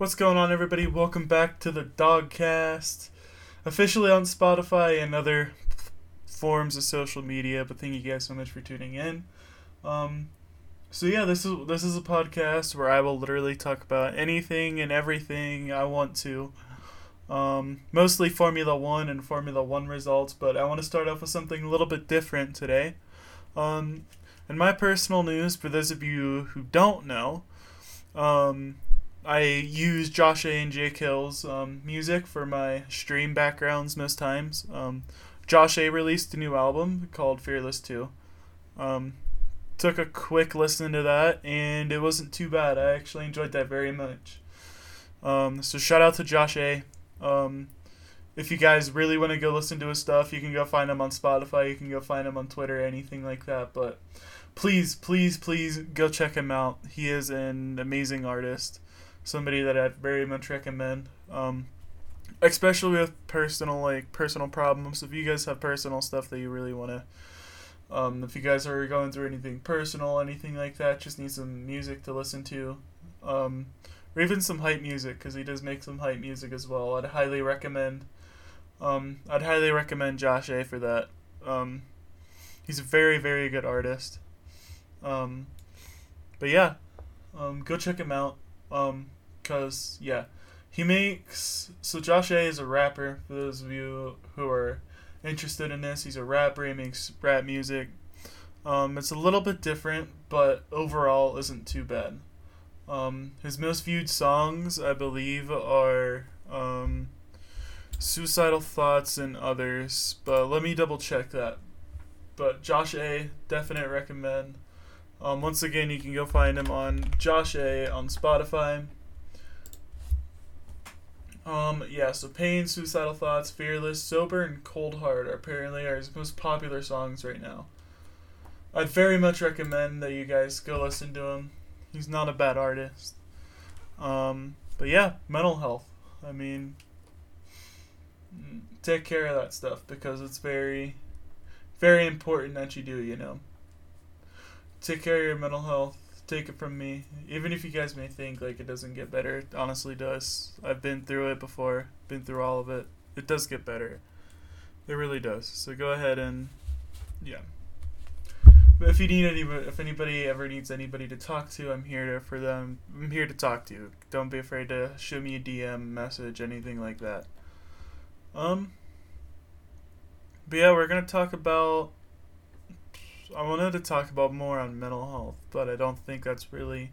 What's going on, everybody? Welcome back to the Dogcast, officially on Spotify and other forms of social media. But thank you guys so much for tuning in. Um, so yeah, this is this is a podcast where I will literally talk about anything and everything I want to. Um, mostly Formula One and Formula One results, but I want to start off with something a little bit different today. Um, in my personal news, for those of you who don't know, um, I use Josh A and Jake Hill's um, music for my stream backgrounds most times. Um, Josh A released a new album called Fearless 2. Um, took a quick listen to that, and it wasn't too bad. I actually enjoyed that very much. Um, so shout out to Josh A. Um, if you guys really want to go listen to his stuff, you can go find him on Spotify. You can go find him on Twitter, anything like that. But please, please, please go check him out. He is an amazing artist. Somebody that I'd very much recommend. Um, especially with personal like personal problems. If you guys have personal stuff that you really want to um, if you guys are going through anything personal, anything like that, just need some music to listen to. Um, or even some hype music, because he does make some hype music as well. I'd highly recommend. Um, I'd highly recommend Josh A for that. Um, he's a very, very good artist. Um, but yeah, um, go check him out. Um, cause yeah, he makes. So Josh A is a rapper. For those of you who are interested in this, he's a rapper. He makes rap music. Um, it's a little bit different, but overall isn't too bad. Um, his most viewed songs, I believe, are um, Suicidal Thoughts and others, but let me double check that. But Josh A, definite recommend. Um, once again, you can go find him on Josh A on Spotify. Um, yeah, so Pain, Suicidal Thoughts, Fearless, Sober, and Cold Heart are apparently are his most popular songs right now. I'd very much recommend that you guys go listen to him. He's not a bad artist. Um, but yeah, mental health. I mean, take care of that stuff because it's very, very important that you do, you know. Take care of your mental health. Take it from me. Even if you guys may think like it doesn't get better, it honestly does. I've been through it before, been through all of it. It does get better. It really does. So go ahead and, yeah. But if you need any, if anybody ever needs anybody to talk to, I'm here to, for them. I'm here to talk to you. Don't be afraid to shoot me a DM, message, anything like that. Um. But yeah, we're gonna talk about. I wanted to talk about more on mental health, but I don't think that's really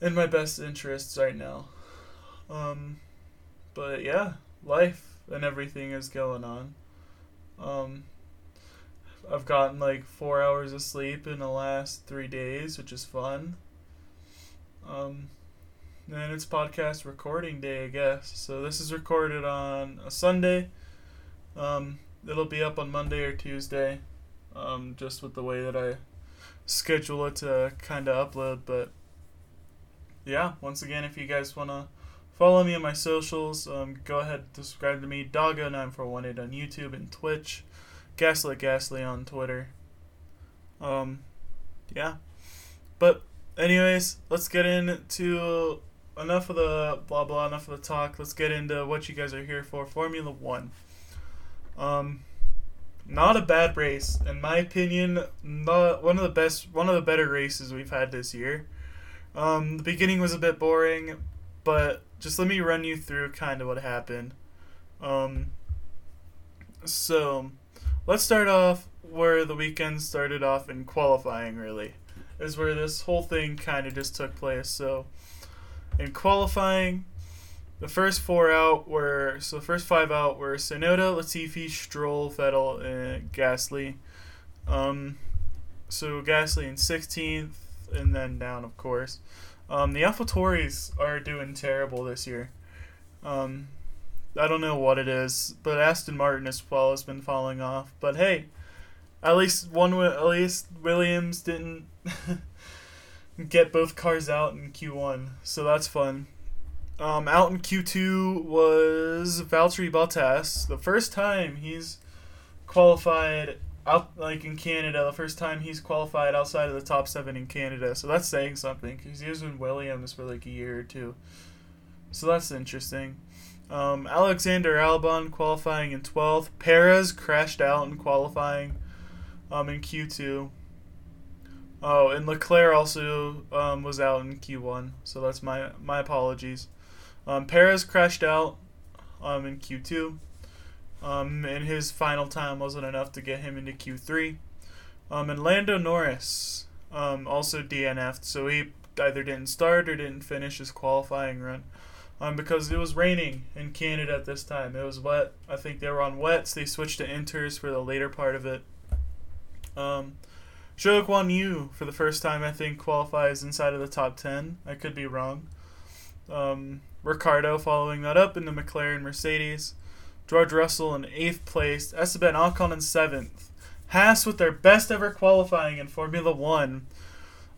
in my best interests right now. Um. But yeah, life and everything is going on. Um I've gotten like four hours of sleep in the last three days, which is fun. Um, and it's podcast recording day, I guess. So this is recorded on a Sunday. Um, it'll be up on Monday or Tuesday, um, just with the way that I schedule it to kind of upload. But yeah, once again, if you guys want to follow me on my socials, um, go ahead subscribe to me, Doggo9418 on YouTube and Twitch. Gaslit Gasly on Twitter. Um, yeah. But, anyways, let's get into enough of the blah blah, enough of the talk. Let's get into what you guys are here for. Formula One. Um, not a bad race, in my opinion. Not one of the best, one of the better races we've had this year. Um, the beginning was a bit boring, but just let me run you through kind of what happened. Um, so let's start off where the weekend started off in qualifying, really, is where this whole thing kind of just took place. So, in qualifying, the first four out were so the first five out were Tsunoda, Latifi, Stroll, Vettel, and Gasly. Um, so Gasly in 16th, and then down, of course. Um, the AlphaTauris are doing terrible this year. Um, I don't know what it is, but Aston Martin as well has been falling off. But hey, at least one at least Williams didn't get both cars out in Q1, so that's fun. Um, out in Q2 was Valtteri Bottas, the first time he's qualified out like in Canada, the first time he's qualified outside of the top seven in Canada. So that's saying something because he was in Williams for like a year or two. So that's interesting. Um, Alexander Albon qualifying in 12th. Perez crashed out in qualifying um, in Q2. Oh, and Leclerc also um, was out in Q1, so that's my my apologies. Um, Perez crashed out um, in Q2, um, and his final time wasn't enough to get him into Q3. Um, and Lando Norris um, also DNF'd, so he either didn't start or didn't finish his qualifying run. Um, because it was raining in Canada at this time. It was wet. I think they were on wets. They switched to inters for the later part of it. Um, Zhou Guan Yu, for the first time, I think, qualifies inside of the top 10. I could be wrong. Um, Ricciardo following that up in the McLaren Mercedes. George Russell in 8th place. Esteban Ocon in 7th. Haas with their best ever qualifying in Formula 1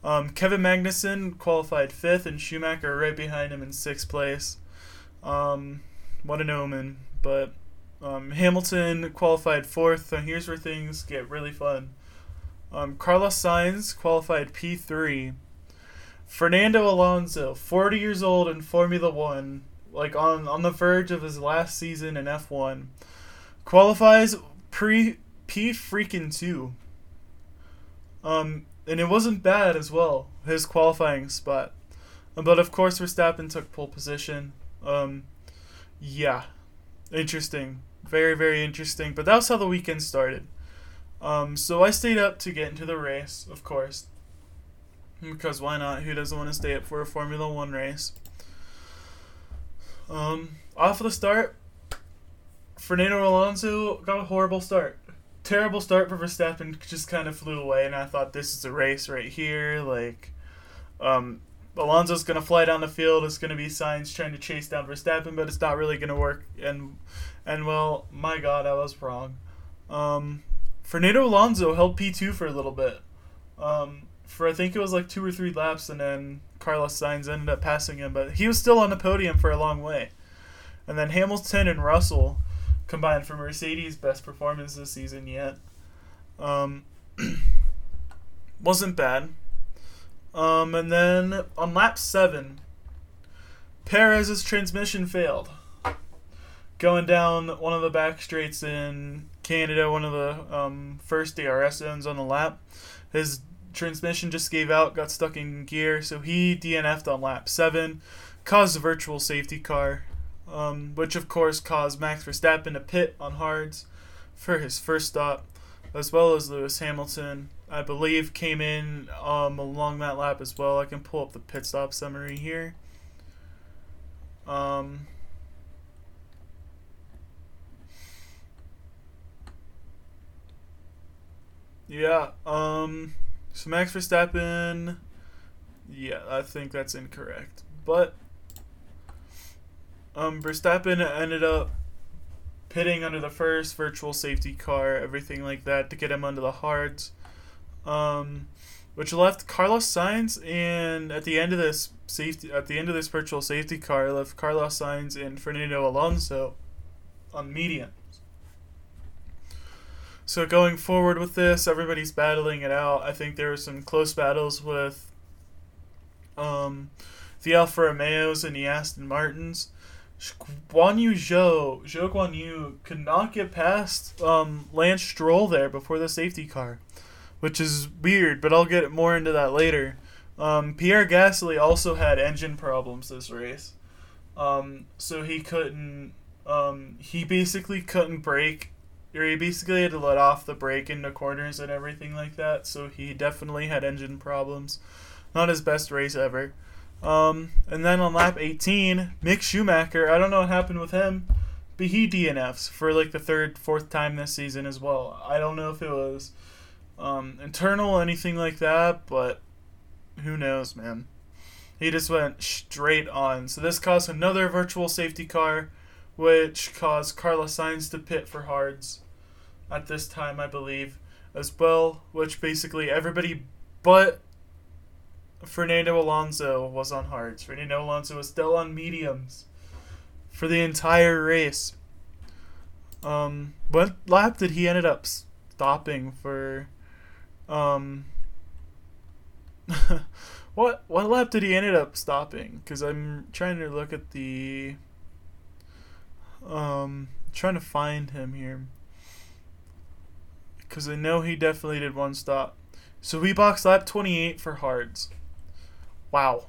um, Kevin Magnussen qualified fifth, and Schumacher right behind him in sixth place. Um, what an omen! But um, Hamilton qualified fourth. and here's where things get really fun. Um, Carlos Sainz qualified P3. Fernando Alonso, 40 years old in Formula One, like on on the verge of his last season in F1, qualifies pre P freaking two. Um, and it wasn't bad as well. His qualifying spot, but of course Verstappen took pole position. Um, yeah, interesting, very very interesting. But that's how the weekend started. Um, so I stayed up to get into the race, of course, because why not? Who doesn't want to stay up for a Formula One race? Um, off of the start, Fernando Alonso got a horrible start terrible start for Verstappen just kind of flew away, and I thought this is a race right here. Like, um, Alonso's gonna fly down the field. It's gonna be Sainz trying to chase down Verstappen, but it's not really gonna work. And and well, my God, I was wrong. Um, Fernando Alonso held P two for a little bit. Um, for I think it was like two or three laps, and then Carlos Sainz ended up passing him, but he was still on the podium for a long way. And then Hamilton and Russell combined for Mercedes' best performance this season yet. Um, wasn't bad. Um, and then on lap seven, Perez's transmission failed. Going down one of the back straights in Canada, one of the um, first DRS zones on the lap, his transmission just gave out, got stuck in gear, so he DNF'd on lap seven, caused a virtual safety car um, which of course caused Max Verstappen to pit on hards for his first stop, as well as Lewis Hamilton. I believe came in um, along that lap as well. I can pull up the pit stop summary here. Um, yeah. Um, so Max Verstappen. Yeah, I think that's incorrect, but um, Verstappen ended up pitting under the first virtual safety car, everything like that, to get him under the hards. Um, which left Carlos Sainz and at the end of this safety at the end of this virtual safety car left Carlos Sainz and Fernando Alonso on mediums. So going forward with this, everybody's battling it out. I think there were some close battles with um, the Alfa Romeos and the Aston Martins. Guan Yu Zhou, Zhou Guan Yu could not get past um, Lance Stroll there before the safety car, which is weird, but I'll get more into that later. Um, Pierre Gasly also had engine problems this race, um, so he couldn't. Um, he basically couldn't brake, he basically had to let off the brake into corners and everything like that. So he definitely had engine problems. Not his best race ever. Um, and then on lap 18, Mick Schumacher, I don't know what happened with him, but he DNFs for like the third, fourth time this season as well. I don't know if it was um, internal, anything like that, but who knows, man. He just went straight on. So this caused another virtual safety car, which caused Carlos Sainz to pit for hards at this time, I believe, as well, which basically everybody but Fernando Alonso was on hards. Fernando Alonso was still on mediums for the entire race. Um, what lap did he ended up stopping for um what what lap did he ended up stopping? Because I'm trying to look at the um trying to find him here because I know he definitely did one stop. So we box lap 28 for hards. Wow.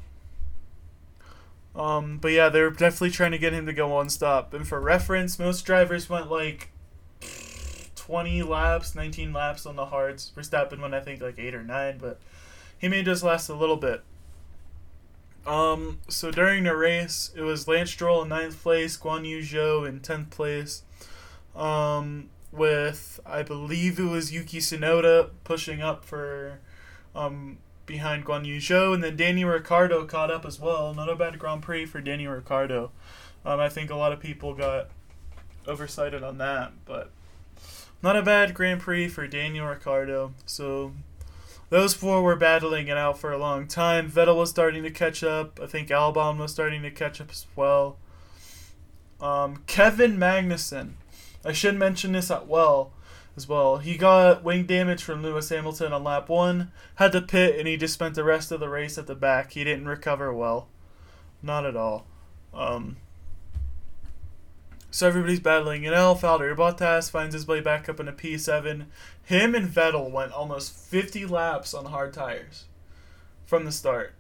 Um, but yeah, they're definitely trying to get him to go one stop. And for reference, most drivers went like 20 laps, 19 laps on the hards. Verstappen went, I think, like 8 or 9, but he may just last a little bit. Um, so during the race, it was Lance Stroll in ninth place, Guan Yu Zhou in 10th place. Um, with, I believe it was Yuki Tsunoda pushing up for um, behind Guan Yu Zhou, and then Danny Ricciardo caught up as well. Not a bad Grand Prix for Danny Ricciardo. Um, I think a lot of people got oversighted on that, but not a bad Grand Prix for Daniel Ricciardo. So those four were battling it out for a long time. Vettel was starting to catch up. I think Albon was starting to catch up as well. Um, Kevin Magnussen. I should mention this at well as well. He got wing damage from Lewis Hamilton on lap one, had to pit, and he just spent the rest of the race at the back. He didn't recover well, not at all. Um, so everybody's battling it out. Valtteri Bottas finds his way back up in a P7. Him and Vettel went almost 50 laps on hard tires from the start.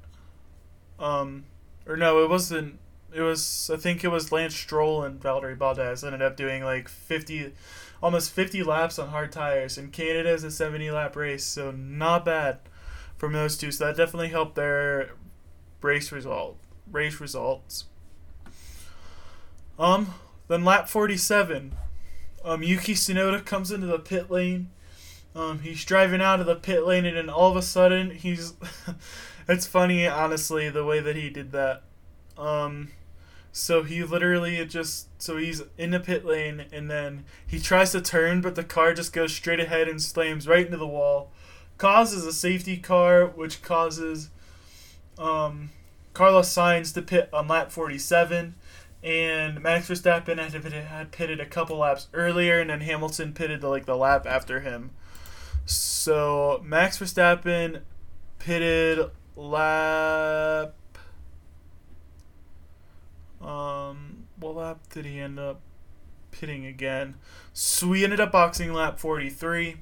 Um, or no, it wasn't. It was I think it was Lance Stroll and Valtteri Bottas ended up doing like 50 almost 50 laps on hard tires, and Canada is a 70 lap race, so not bad from those two. So that definitely helped their race result, race results. Um, then lap 47, um, Yuki Tsunoda comes into the pit lane. Um, he's driving out of the pit lane, and then all of a sudden, he's. it's funny, honestly, the way that he did that. Um, so he literally just so he's in the pit lane and then he tries to turn, but the car just goes straight ahead and slams right into the wall, causes a safety car, which causes um, Carlos Sainz to pit on lap 47, and Max Verstappen had, had pitted a couple laps earlier, and then Hamilton pitted the, like the lap after him. So Max Verstappen pitted lap um, what lap did he end up pitting again? So we ended up boxing lap 43.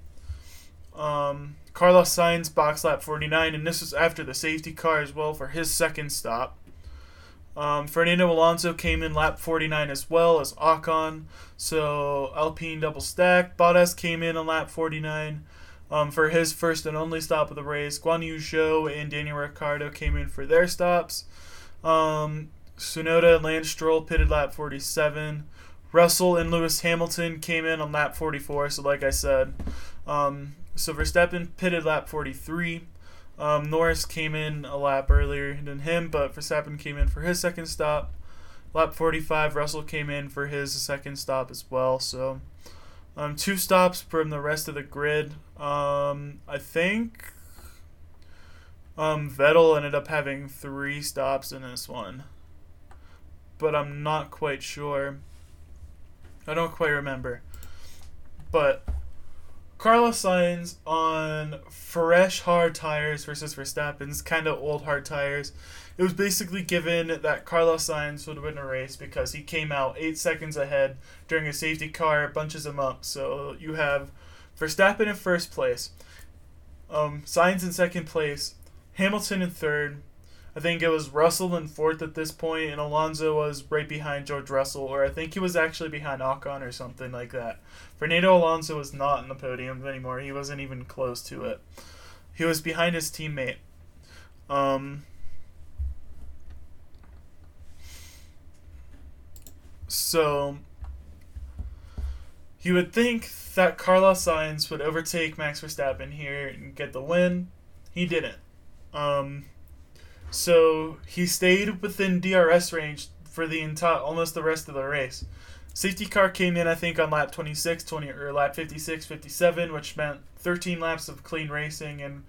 Um, Carlos Sainz box lap 49, and this was after the safety car as well for his second stop. Um, Fernando Alonso came in lap 49 as well as Ocon, so Alpine double stack. Bottas came in on lap 49 um, for his first and only stop of the race. Guan Yu Zhou and Daniel Ricciardo came in for their stops. Um, Tsunoda and Lance Stroll pitted lap 47. Russell and Lewis Hamilton came in on lap 44. So, like I said, um, so Verstappen pitted lap 43. Um, Norris came in a lap earlier than him, but Verstappen came in for his second stop. Lap 45, Russell came in for his second stop as well. So, um, two stops from the rest of the grid. Um, I think um, Vettel ended up having three stops in this one but I'm not quite sure. I don't quite remember. But Carlos Sainz on fresh hard tires versus Verstappen's kind of old hard tires. It was basically given that Carlos Sainz would win a race because he came out eight seconds ahead during a safety car, bunches him up. So you have Verstappen in first place, um, Sainz in second place, Hamilton in third, I think it was Russell in fourth at this point, and Alonso was right behind George Russell, or I think he was actually behind Ocon or something like that. Fernando Alonso was not in the podium anymore. He wasn't even close to it. He was behind his teammate. Um, so you would think that Carlos Sainz would overtake Max Verstappen here and get the win. He didn't. Um, so he stayed within DRS range for the entire almost the rest of the race. Safety car came in, I think, on lap 26, 20, or lap 56, 57, which meant 13 laps of clean racing. And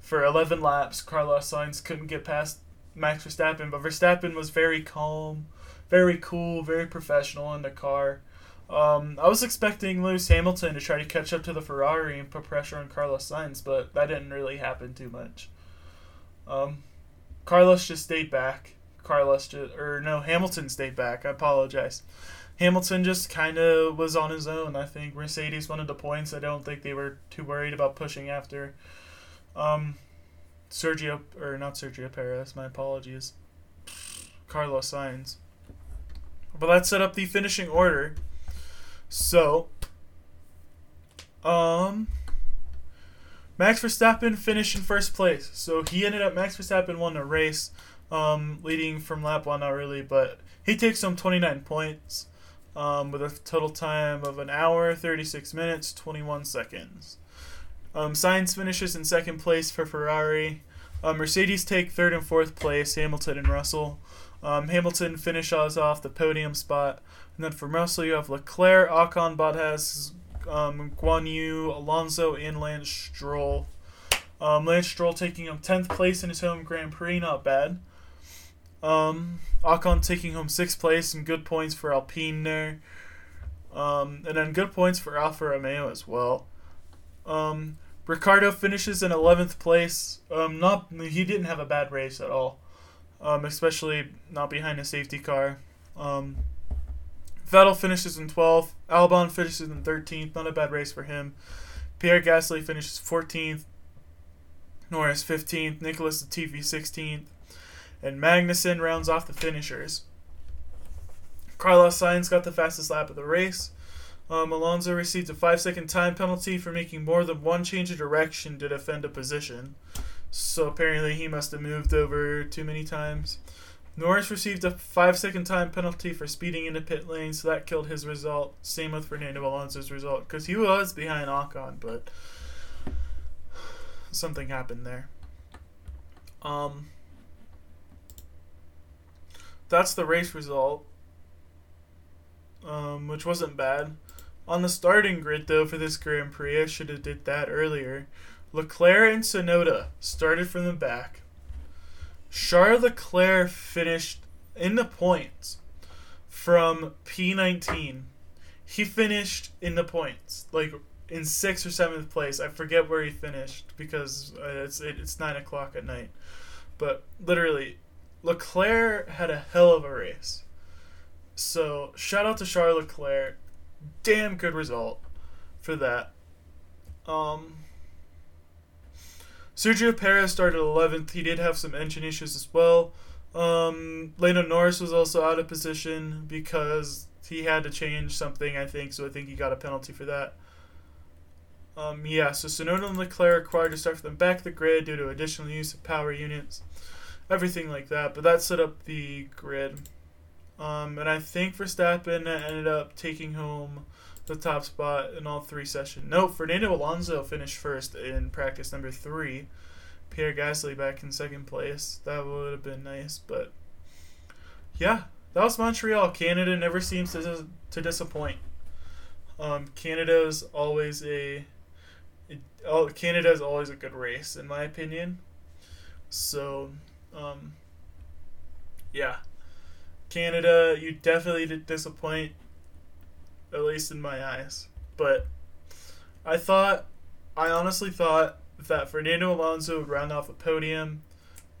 for 11 laps, Carlos Sainz couldn't get past Max Verstappen. But Verstappen was very calm, very cool, very professional in the car. Um, I was expecting Lewis Hamilton to try to catch up to the Ferrari and put pressure on Carlos Sainz, but that didn't really happen too much. Um, Carlos just stayed back. Carlos just, or no, Hamilton stayed back. I apologize. Hamilton just kind of was on his own. I think Mercedes wanted the points. I don't think they were too worried about pushing after. Um, Sergio or not Sergio Perez. My apologies. Carlos Sainz. But that set up the finishing order. So, um, Max Verstappen finished in first place. So he ended up Max Verstappen won the race, um, leading from lap one. Not really, but he takes home 29 points, um, with a total time of an hour, 36 minutes, 21 seconds. Um, Sainz finishes in second place for Ferrari. Uh, Mercedes take third and fourth place. Hamilton and Russell. Um, Hamilton finishes off the podium spot. And then from Russell, you have Leclerc, Ocon, Bottas, um, Guan Yu, Alonso, and Lance Stroll. Um, Lance Stroll taking home 10th place in his home Grand Prix, not bad. Um, Ocon taking home 6th place, some good points for Alpine there. Um, and then good points for Alfa Romeo as well. Um, Ricciardo finishes in 11th place. Um, not he didn't have a bad race at all, um, especially not behind a safety car. Um, Vettel finishes in 12th. Albon finishes in 13th. Not a bad race for him. Pierre Gasly finishes 14th. Norris 15th. Nicholas Latifi 16th. And Magnussen rounds off the finishers. Carlos Sainz got the fastest lap of the race. Um, Alonso received a five second time penalty for making more than one change of direction to defend a position. So apparently he must have moved over too many times. Norris received a five second time penalty for speeding into pit lane, so that killed his result. Same with Fernando Alonso's result, because he was behind Ocon, but something happened there. Um, that's the race result, um, which wasn't bad. On the starting grid, though, for this Grand Prix, I should have did that earlier. Leclerc and Tsunoda started from the back. Charles Leclerc finished in the points from P19. He finished in the points, like in sixth or seventh place. I forget where he finished because uh, it's it, it's nine o'clock at night. But literally, Leclerc had a hell of a race. So shout out to Charles Leclerc damn good result for that. Um, Sergio Perez started 11th. He did have some engine issues as well. Um, Lando Norris was also out of position because he had to change something, I think, so I think he got a penalty for that. Um, yeah, so Tsunoda and Leclerc required to start from the back of the grid due to additional use of power units, everything like that. But that set up the grid. Um, and I think Verstappen ended up taking home the top spot in all three sessions. No, Fernando Alonso finished first in practice number three. Pierre Gasly back in second place. That would have been nice, but yeah, that was Montreal. Canada never seems to to disappoint. Um, Canada is always a it, oh, Canada is always a good race in my opinion. So, um, yeah, Canada, you definitely did disappoint, at least in my eyes. But I thought, I honestly thought that Fernando Alonso would round off a podium.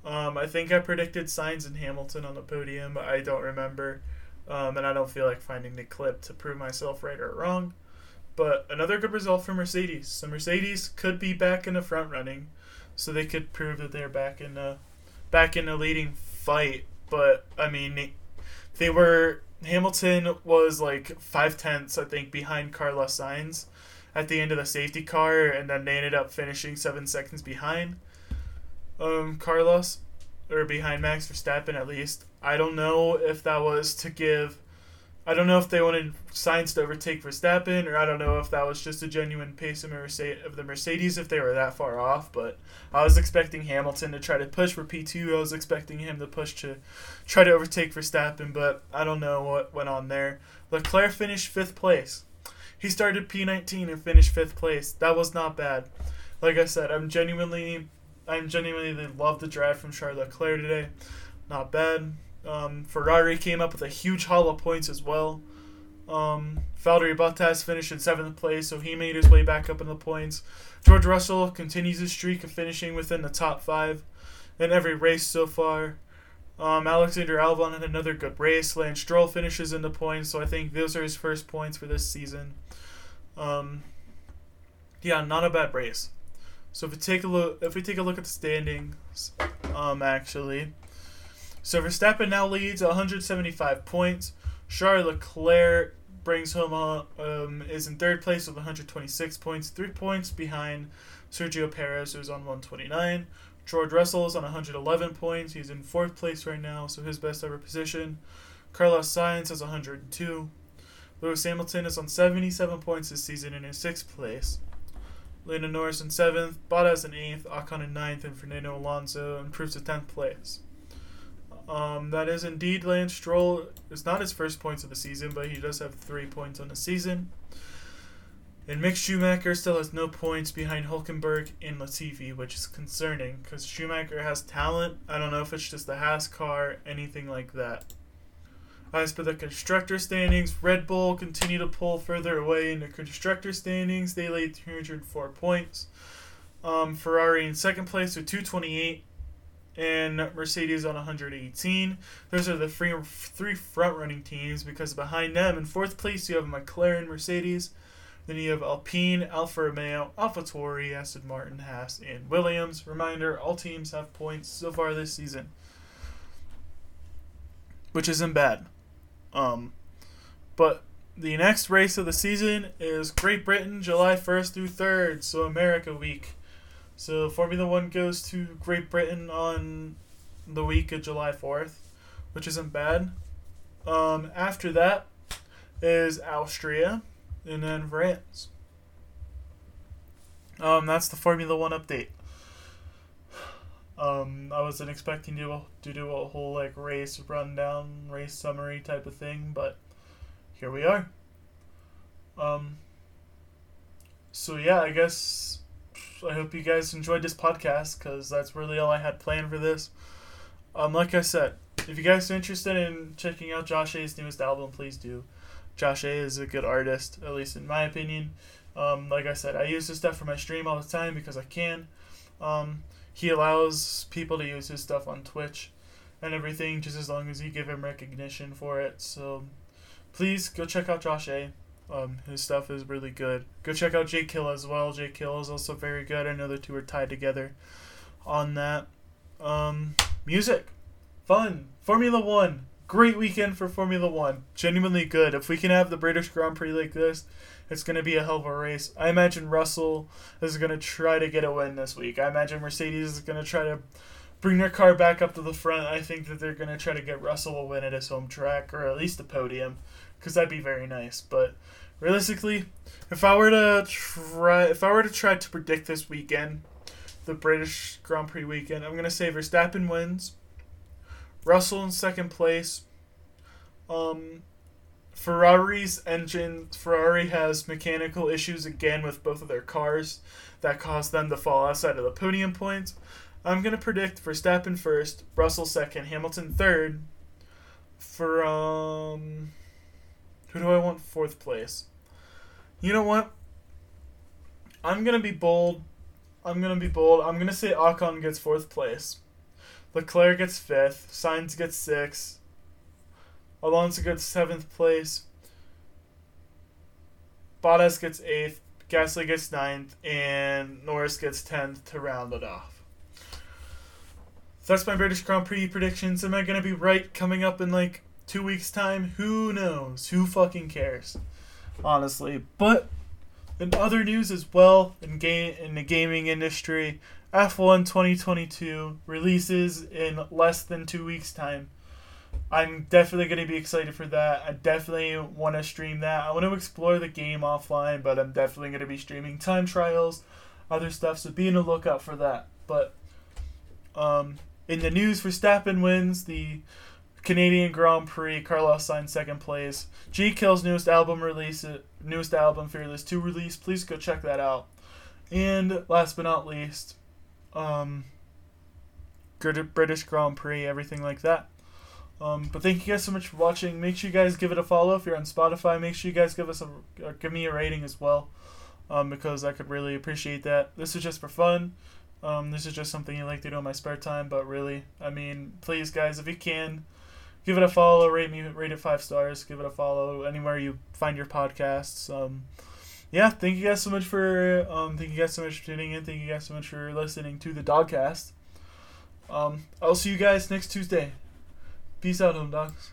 Um, I think I predicted Sainz and Hamilton on the podium. I don't remember. Um, and I don't feel like finding the clip to prove myself right or wrong. But another good result for Mercedes. So Mercedes could be back in the front running, so they could prove that they're back in the back in the leading fight. But I mean, they were Hamilton was like five tenths, I think, behind Carlos Sainz at the end of the safety car, and then they ended up finishing seven seconds behind um, Carlos, or behind Max Verstappen at least. I don't know if that was to give I don't know if they wanted Sainz to overtake Verstappen, or I don't know if that was just a genuine pace of the Mercedes if they were that far off. But I was expecting Hamilton to try to push for P2. I was expecting him to push to try to overtake Verstappen, but I don't know what went on there. Leclerc finished fifth place. He started P19 and finished fifth place. That was not bad. Like I said, I'm genuinely, I'm genuinely they love the drive from Charles Leclerc today. Not bad. Um, Ferrari came up with a huge haul of points as well. Um, Valtteri Bottas finished in seventh place, so he made his way back up in the points. George Russell continues his streak of finishing within the top five in every race so far. Um, Alexander Albon had another good race. Lance Stroll finishes in the points, so I think those are his first points for this season. Um, yeah, not a bad race. So if we take a look, if we take a look at the standings, um, actually, so Verstappen now leads 175 points. Charles Leclerc brings home uh, um, is in third place with 126 points, three points behind Sergio Perez, who's on 129. George Russell is on 111 points. He's in fourth place right now, so his best ever position. Carlos Sainz has 102. Lewis Hamilton is on 77 points this season and in sixth place. Lando Norris in seventh, Bottas in eighth, Ocon in ninth, and Fernando Alonso improves to tenth place. Um, that is indeed Lance Stroll. It's not his first points of the season, but he does have three points on the season. And Mick Schumacher still has no points behind Hulkenberg and Latifi, which is concerning because Schumacher has talent. I don't know if it's just the Haas car, anything like that. As for the constructor standings, Red Bull continue to pull further away in the constructor standings. They laid 304 points. Um, Ferrari in second place with 228 and Mercedes on 118. Those are the three, three front running teams because behind them in fourth place you have McLaren, Mercedes. Then you have Alpine, Alfa Romeo, AlphaTauri, Aston Martin, Haas, and Williams. Reminder: all teams have points so far this season, which isn't bad. Um, but the next race of the season is Great Britain, July 1st through 3rd, so America Week. So Formula One goes to Great Britain on the week of July 4th, which isn't bad. Um, after that is Austria, and then France. Um, that's the Formula One update. Um, I wasn't expecting to to do a whole like race rundown, race summary type of thing, but here we are. Um. So yeah, I guess I hope you guys enjoyed this podcast because that's really all I had planned for this. Um, like I said, if you guys are interested in checking out Josh A's newest album, please do. Josh A is a good artist, at least in my opinion. Um, like I said, I use his stuff for my stream all the time because I can. Um, he allows people to use his stuff on Twitch and everything just as long as you give him recognition for it. So please go check out Josh A. Um, his stuff is really good. Go check out Jake Hill as well. Jake Hill is also very good. I know the two are tied together on that. Um, music, fun, Formula One, great weekend for Formula One. Genuinely good. If we can have the British Grand Prix like this, it's going to be a hell of a race. I imagine Russell is going to try to get a win this week. I imagine Mercedes is going to try to bring their car back up to the front. I think that they're going to try to get Russell a win at his home track or at least a podium because that'd be very nice. But realistically, if I were to try, if I were to try to predict this weekend, the British Grand Prix weekend, I'm going to say Verstappen wins. Russell in second place. Um, Ferrari's engine. Ferrari has mechanical issues again with both of their cars that caused them to fall outside of the podium points. I'm gonna predict Verstappen first, Russell second, Hamilton third. From who do I want fourth place? You know what? I'm gonna be bold. I'm gonna be bold. I'm gonna say Ocon gets fourth place. Leclerc gets fifth. Sainz gets sixth. Alonso gets seventh place. Bottas gets eighth. Gasly gets ninth, and Norris gets tenth to round it off. That's my British Grand Prix predictions. Am I gonna be right coming up in like two weeks' time? Who knows? Who fucking cares? Honestly, but in other news as well, in game in the gaming industry, F1 2022 releases in less than two weeks' time. I'm definitely going to be excited for that. I definitely want to stream that. I want to explore the game offline, but I'm definitely going to be streaming time trials, other stuff, so be on the lookout for that. But um, in the news, for Verstappen wins the Canadian Grand Prix. Carlos Sainz second place. G Kill's newest album release, newest album Fearless 2 release. Please go check that out. And last but not least, um, British Grand Prix, everything like that. Um, but thank you guys so much for watching. Make sure you guys give it a follow if you're on Spotify. Make sure you guys give us a give me a rating as well, um, because I could really appreciate that. This is just for fun. Um, this is just something I like to do in my spare time. But really, I mean, please guys, if you can, give it a follow. Rate me, rate it five stars. Give it a follow anywhere you find your podcasts. Um, yeah, thank you guys so much for um, thank you guys so much for tuning in. Thank you guys so much for listening to the Dogcast. Um, I'll see you guys next Tuesday. Peace out, home dogs.